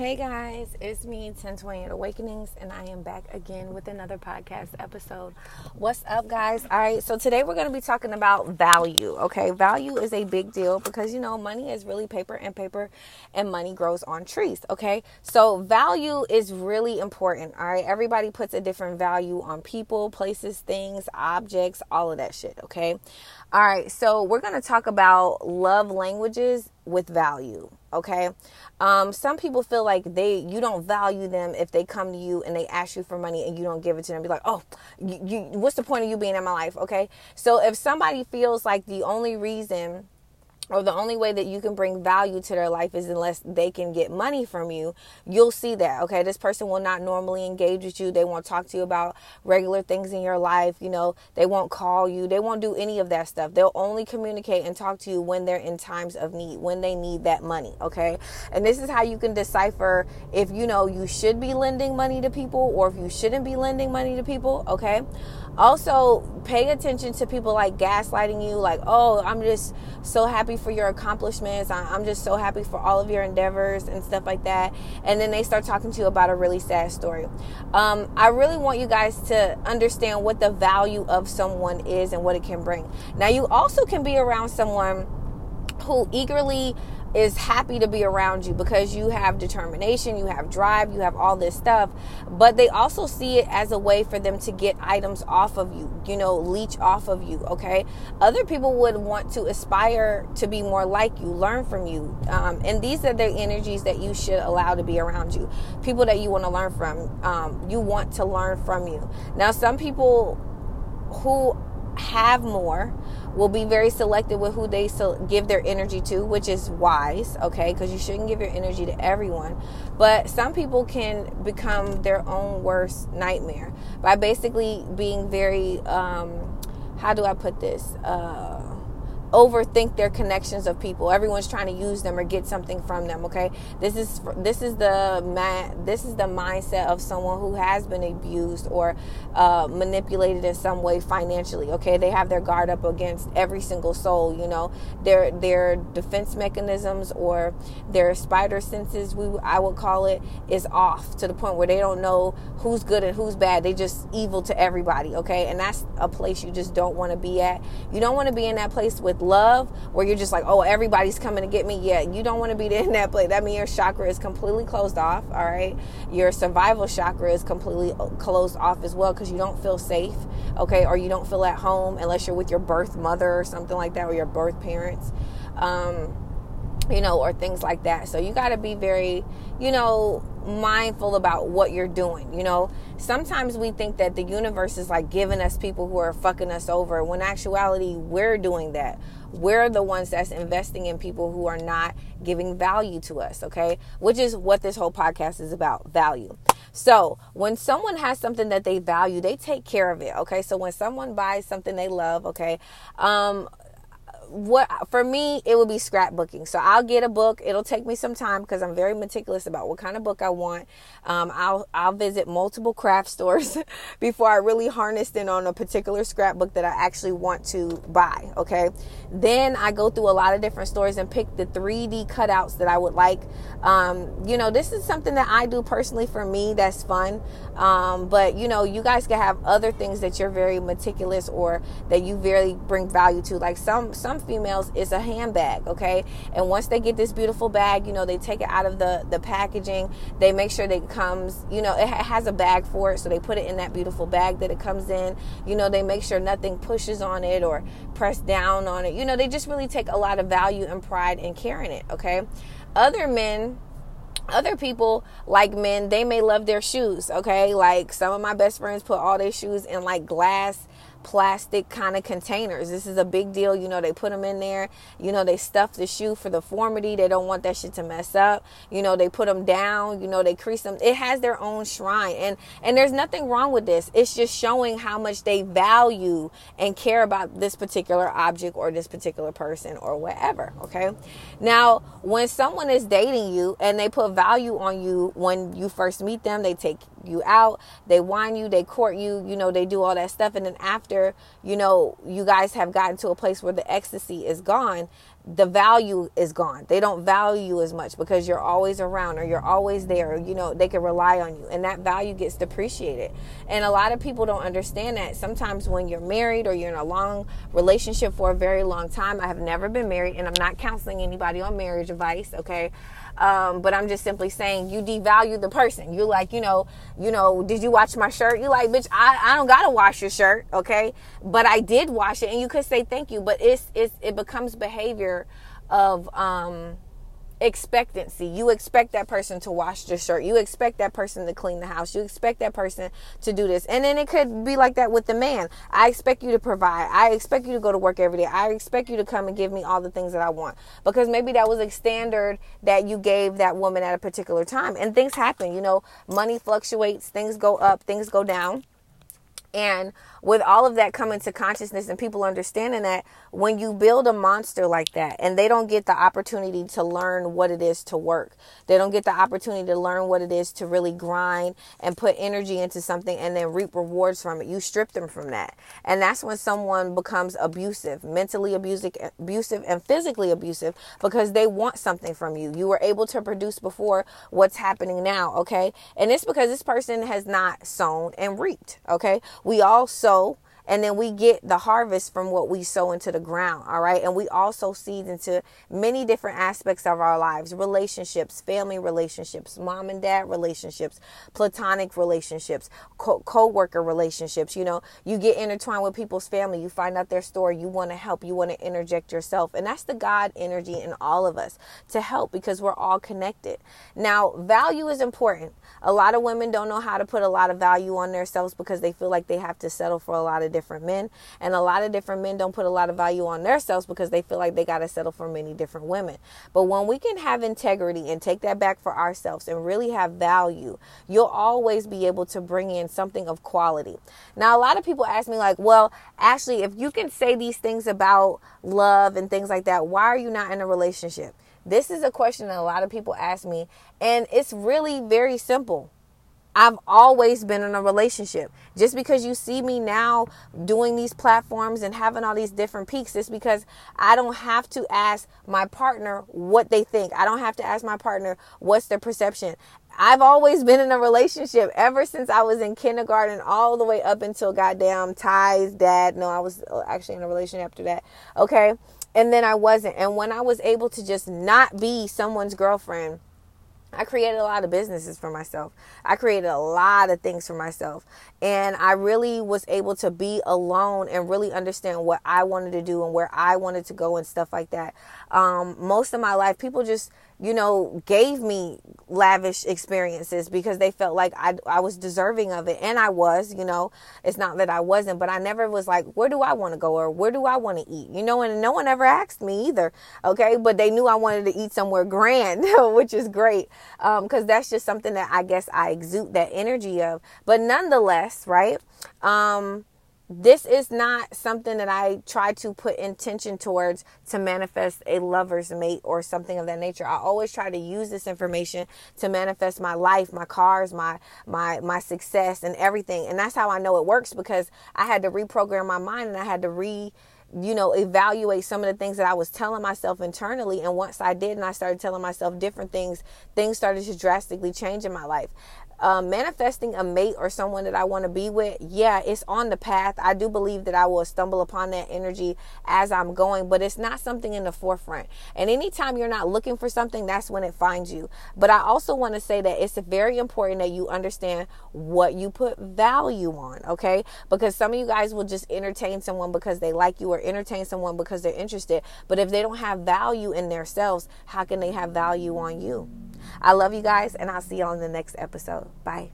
Hey guys, it's me, 1028 Awakenings, and I am back again with another podcast episode. What's up, guys? All right, so today we're going to be talking about value. Okay, value is a big deal because you know money is really paper and paper, and money grows on trees. Okay, so value is really important. All right, everybody puts a different value on people, places, things, objects, all of that shit. Okay, all right, so we're going to talk about love languages with value okay? Um, some people feel like they you don't value them if they come to you and they ask you for money and you don't give it to them. Be like oh you, you what's the point of you being in my life? Okay? So if somebody feels like the only reason or the only way that you can bring value to their life is unless they can get money from you, you'll see that. Okay, this person will not normally engage with you. They won't talk to you about regular things in your life. You know, they won't call you. They won't do any of that stuff. They'll only communicate and talk to you when they're in times of need, when they need that money. Okay, and this is how you can decipher if you know you should be lending money to people or if you shouldn't be lending money to people. Okay. Also, pay attention to people like gaslighting you, like, oh, I'm just so happy for your accomplishments. I'm just so happy for all of your endeavors and stuff like that. And then they start talking to you about a really sad story. Um, I really want you guys to understand what the value of someone is and what it can bring. Now, you also can be around someone who eagerly is happy to be around you because you have determination, you have drive, you have all this stuff. But they also see it as a way for them to get items off of you, you know, leech off of you, okay? Other people would want to aspire to be more like you, learn from you. Um, and these are the energies that you should allow to be around you. People that you want to learn from, um, you want to learn from you. Now, some people who have more will be very selective with who they give their energy to, which is wise, okay? Because you shouldn't give your energy to everyone. But some people can become their own worst nightmare by basically being very, um, how do I put this? Uh, overthink their connections of people. Everyone's trying to use them or get something from them. Okay, this is this is the man, this is the mindset of someone who has been abused or uh, manipulated in some way financially. Okay, they have their guard up against every single soul. You know, their their defense mechanisms or their spider senses, we I would call it, is off to the point where they don't know who's good and who's bad. They just evil to everybody. Okay, and that's a place you just don't want to be at. You don't want to be in that place with love where you're just like, oh, everybody's coming to get me. Yeah, you don't want to be in that place. That means your chakra is completely closed off. All right. Your survival chakra is completely uh, closed off as well because you don't feel safe. Okay. Or you don't feel at home unless you're with your birth mother or something like that or your birth parents. Um, you know, or things like that. So you got to be very, you know, mindful about what you're doing. You know, sometimes we think that the universe is like giving us people who are fucking us over when actuality we're doing that. We're the ones that's investing in people who are not giving value to us, okay? Which is what this whole podcast is about value. So, when someone has something that they value, they take care of it, okay? So, when someone buys something they love, okay, um, what for me it would be scrapbooking. So i'll get a book. It'll take me some time because i'm very meticulous about what kind of book i want. Um, i'll i'll visit multiple craft stores before i really harness in on a particular scrapbook that i actually want to buy okay? Then i go through a lot of different stores and pick the 3d cutouts that i would like. Um, you know this is something that i do personally for me that's fun. Um, but you know you guys can have other things that you're very meticulous or that you very bring value to. Like some some females it's a handbag okay? And once they get this beautiful bag you know they take it out of the the packaging. They make sure that it comes you know it has a bag for it so they put it in that beautiful bag that it comes in. You know they make sure nothing pushes on it or press down on it. You know they just really take a lot of value and pride in carrying it okay? Other men other people like men they may love their shoes okay? Like some of my best friends put all their shoes in like glass plastic kind of containers. This is a big deal. You know, they put them in there. You know, they stuff the shoe for the formity. They don't want that shit to mess up. You know, they put them down. You know, they crease them. It has their own shrine. And and there's nothing wrong with this. It's just showing how much they value and care about this particular object or this particular person or whatever, okay? Now, when someone is dating you and they put value on you when you first meet them, they take you out, they wine you, they court you, you know, they do all that stuff. And then after, you know, you guys have gotten to a place where the ecstasy is gone, the value is gone. They don't value you as much because you're always around or you're always there. You know, they can rely on you and that value gets depreciated. And a lot of people don't understand that. Sometimes when you're married or you're in a long relationship for a very long time, I have never been married and I'm not counseling anybody on marriage advice, okay? Um, but I'm just simply saying you devalue the person. You're like, you know, you know, did you wash my shirt? You're like, bitch, I, I don't gotta wash your shirt, okay? But I did wash it, and you could say thank you. But it's it's it becomes behavior of um expectancy. You expect that person to wash the shirt. You expect that person to clean the house. You expect that person to do this. And then it could be like that with the man. I expect you to provide. I expect you to go to work every day. I expect you to come and give me all the things that I want. Because maybe that was a standard that you gave that woman at a particular time. And things happen, you know, money fluctuates, things go up, things go down. And with all of that coming to consciousness and people understanding that when you build a monster like that and they don't get the opportunity to learn what it is to work, they don't get the opportunity to learn what it is to really grind and put energy into something and then reap rewards from it. You strip them from that. And that's when someone becomes abusive, mentally abusive, abusive and physically abusive because they want something from you. You were able to produce before what's happening now, okay? And it's because this person has not sown and reaped, okay? We all sow and then we get the harvest from what we sow into the ground all right? And we also seed into many different aspects of our lives relationships family relationships mom and dad relationships platonic relationships co- worker relationships you know? You get intertwined with people's family you find out their story you want to help you want to interject yourself. And that's the god energy in all of us to help because we're all connected. Now value is important. A lot of women don't know how to put a lot of value on themselves because they feel like they have to settle for a lot of different men. And a lot of different men don't put a lot of value on themselves because they feel like they got to settle for many different women. But when we can have integrity and take that back for ourselves and really have value, you'll always be able to bring in something of quality. Now, a lot of people ask me, like, well, Ashley, if you can say these things about love and things like that, why are you not in a relationship? This is a question that a lot of people ask me, and it's really very simple. I've always been in a relationship. Just because you see me now doing these platforms and having all these different peaks, it's because I don't have to ask my partner what they think. I don't have to ask my partner what's their perception. I've always been in a relationship ever since I was in kindergarten, all the way up until goddamn Ty's dad. No, I was uh, actually in a relationship after that. Okay. And then I wasn't. And when I was able to just not be someone's girlfriend, I created a lot of businesses for myself. I created a lot of things for myself. And I really was able to be alone and really understand what I wanted to do and where I wanted to go and stuff like that. Um, most of my life, people just you know, gave me lavish experiences because they felt like I, I was deserving of it. And I was, you know, it's not that I wasn't, but I never was like, where do I want to go or where do I want to eat? You know, and no one ever asked me either. Okay. But they knew I wanted to eat somewhere grand, which is great. Um, cause that's just something that I guess I exude that energy of. But nonetheless, right? Um, this is not something that I try to put intention towards to manifest a lover's mate or something of that nature. I always try to use this information to manifest my life, my cars, my my my success and everything. And that's how I know it works because I had to reprogram my mind and I had to re you know, evaluate some of the things that I was telling myself internally. And once I did, and I started telling myself different things, things started to drastically change in my life um, manifesting a mate or someone that I want to be with, yeah, it's on the path. I do believe that I will stumble upon that energy as I'm going, but it's not something in the forefront. And anytime you're not looking for something, that's when it finds you. But I also want to say that it's very important that you understand what you put value on, okay? Because some of you guys will just entertain someone because they like you entertain someone because they're interested. But if they don't have value in themselves, how can they have value on you? I love you guys, and I'll see you on the next episode. Bye.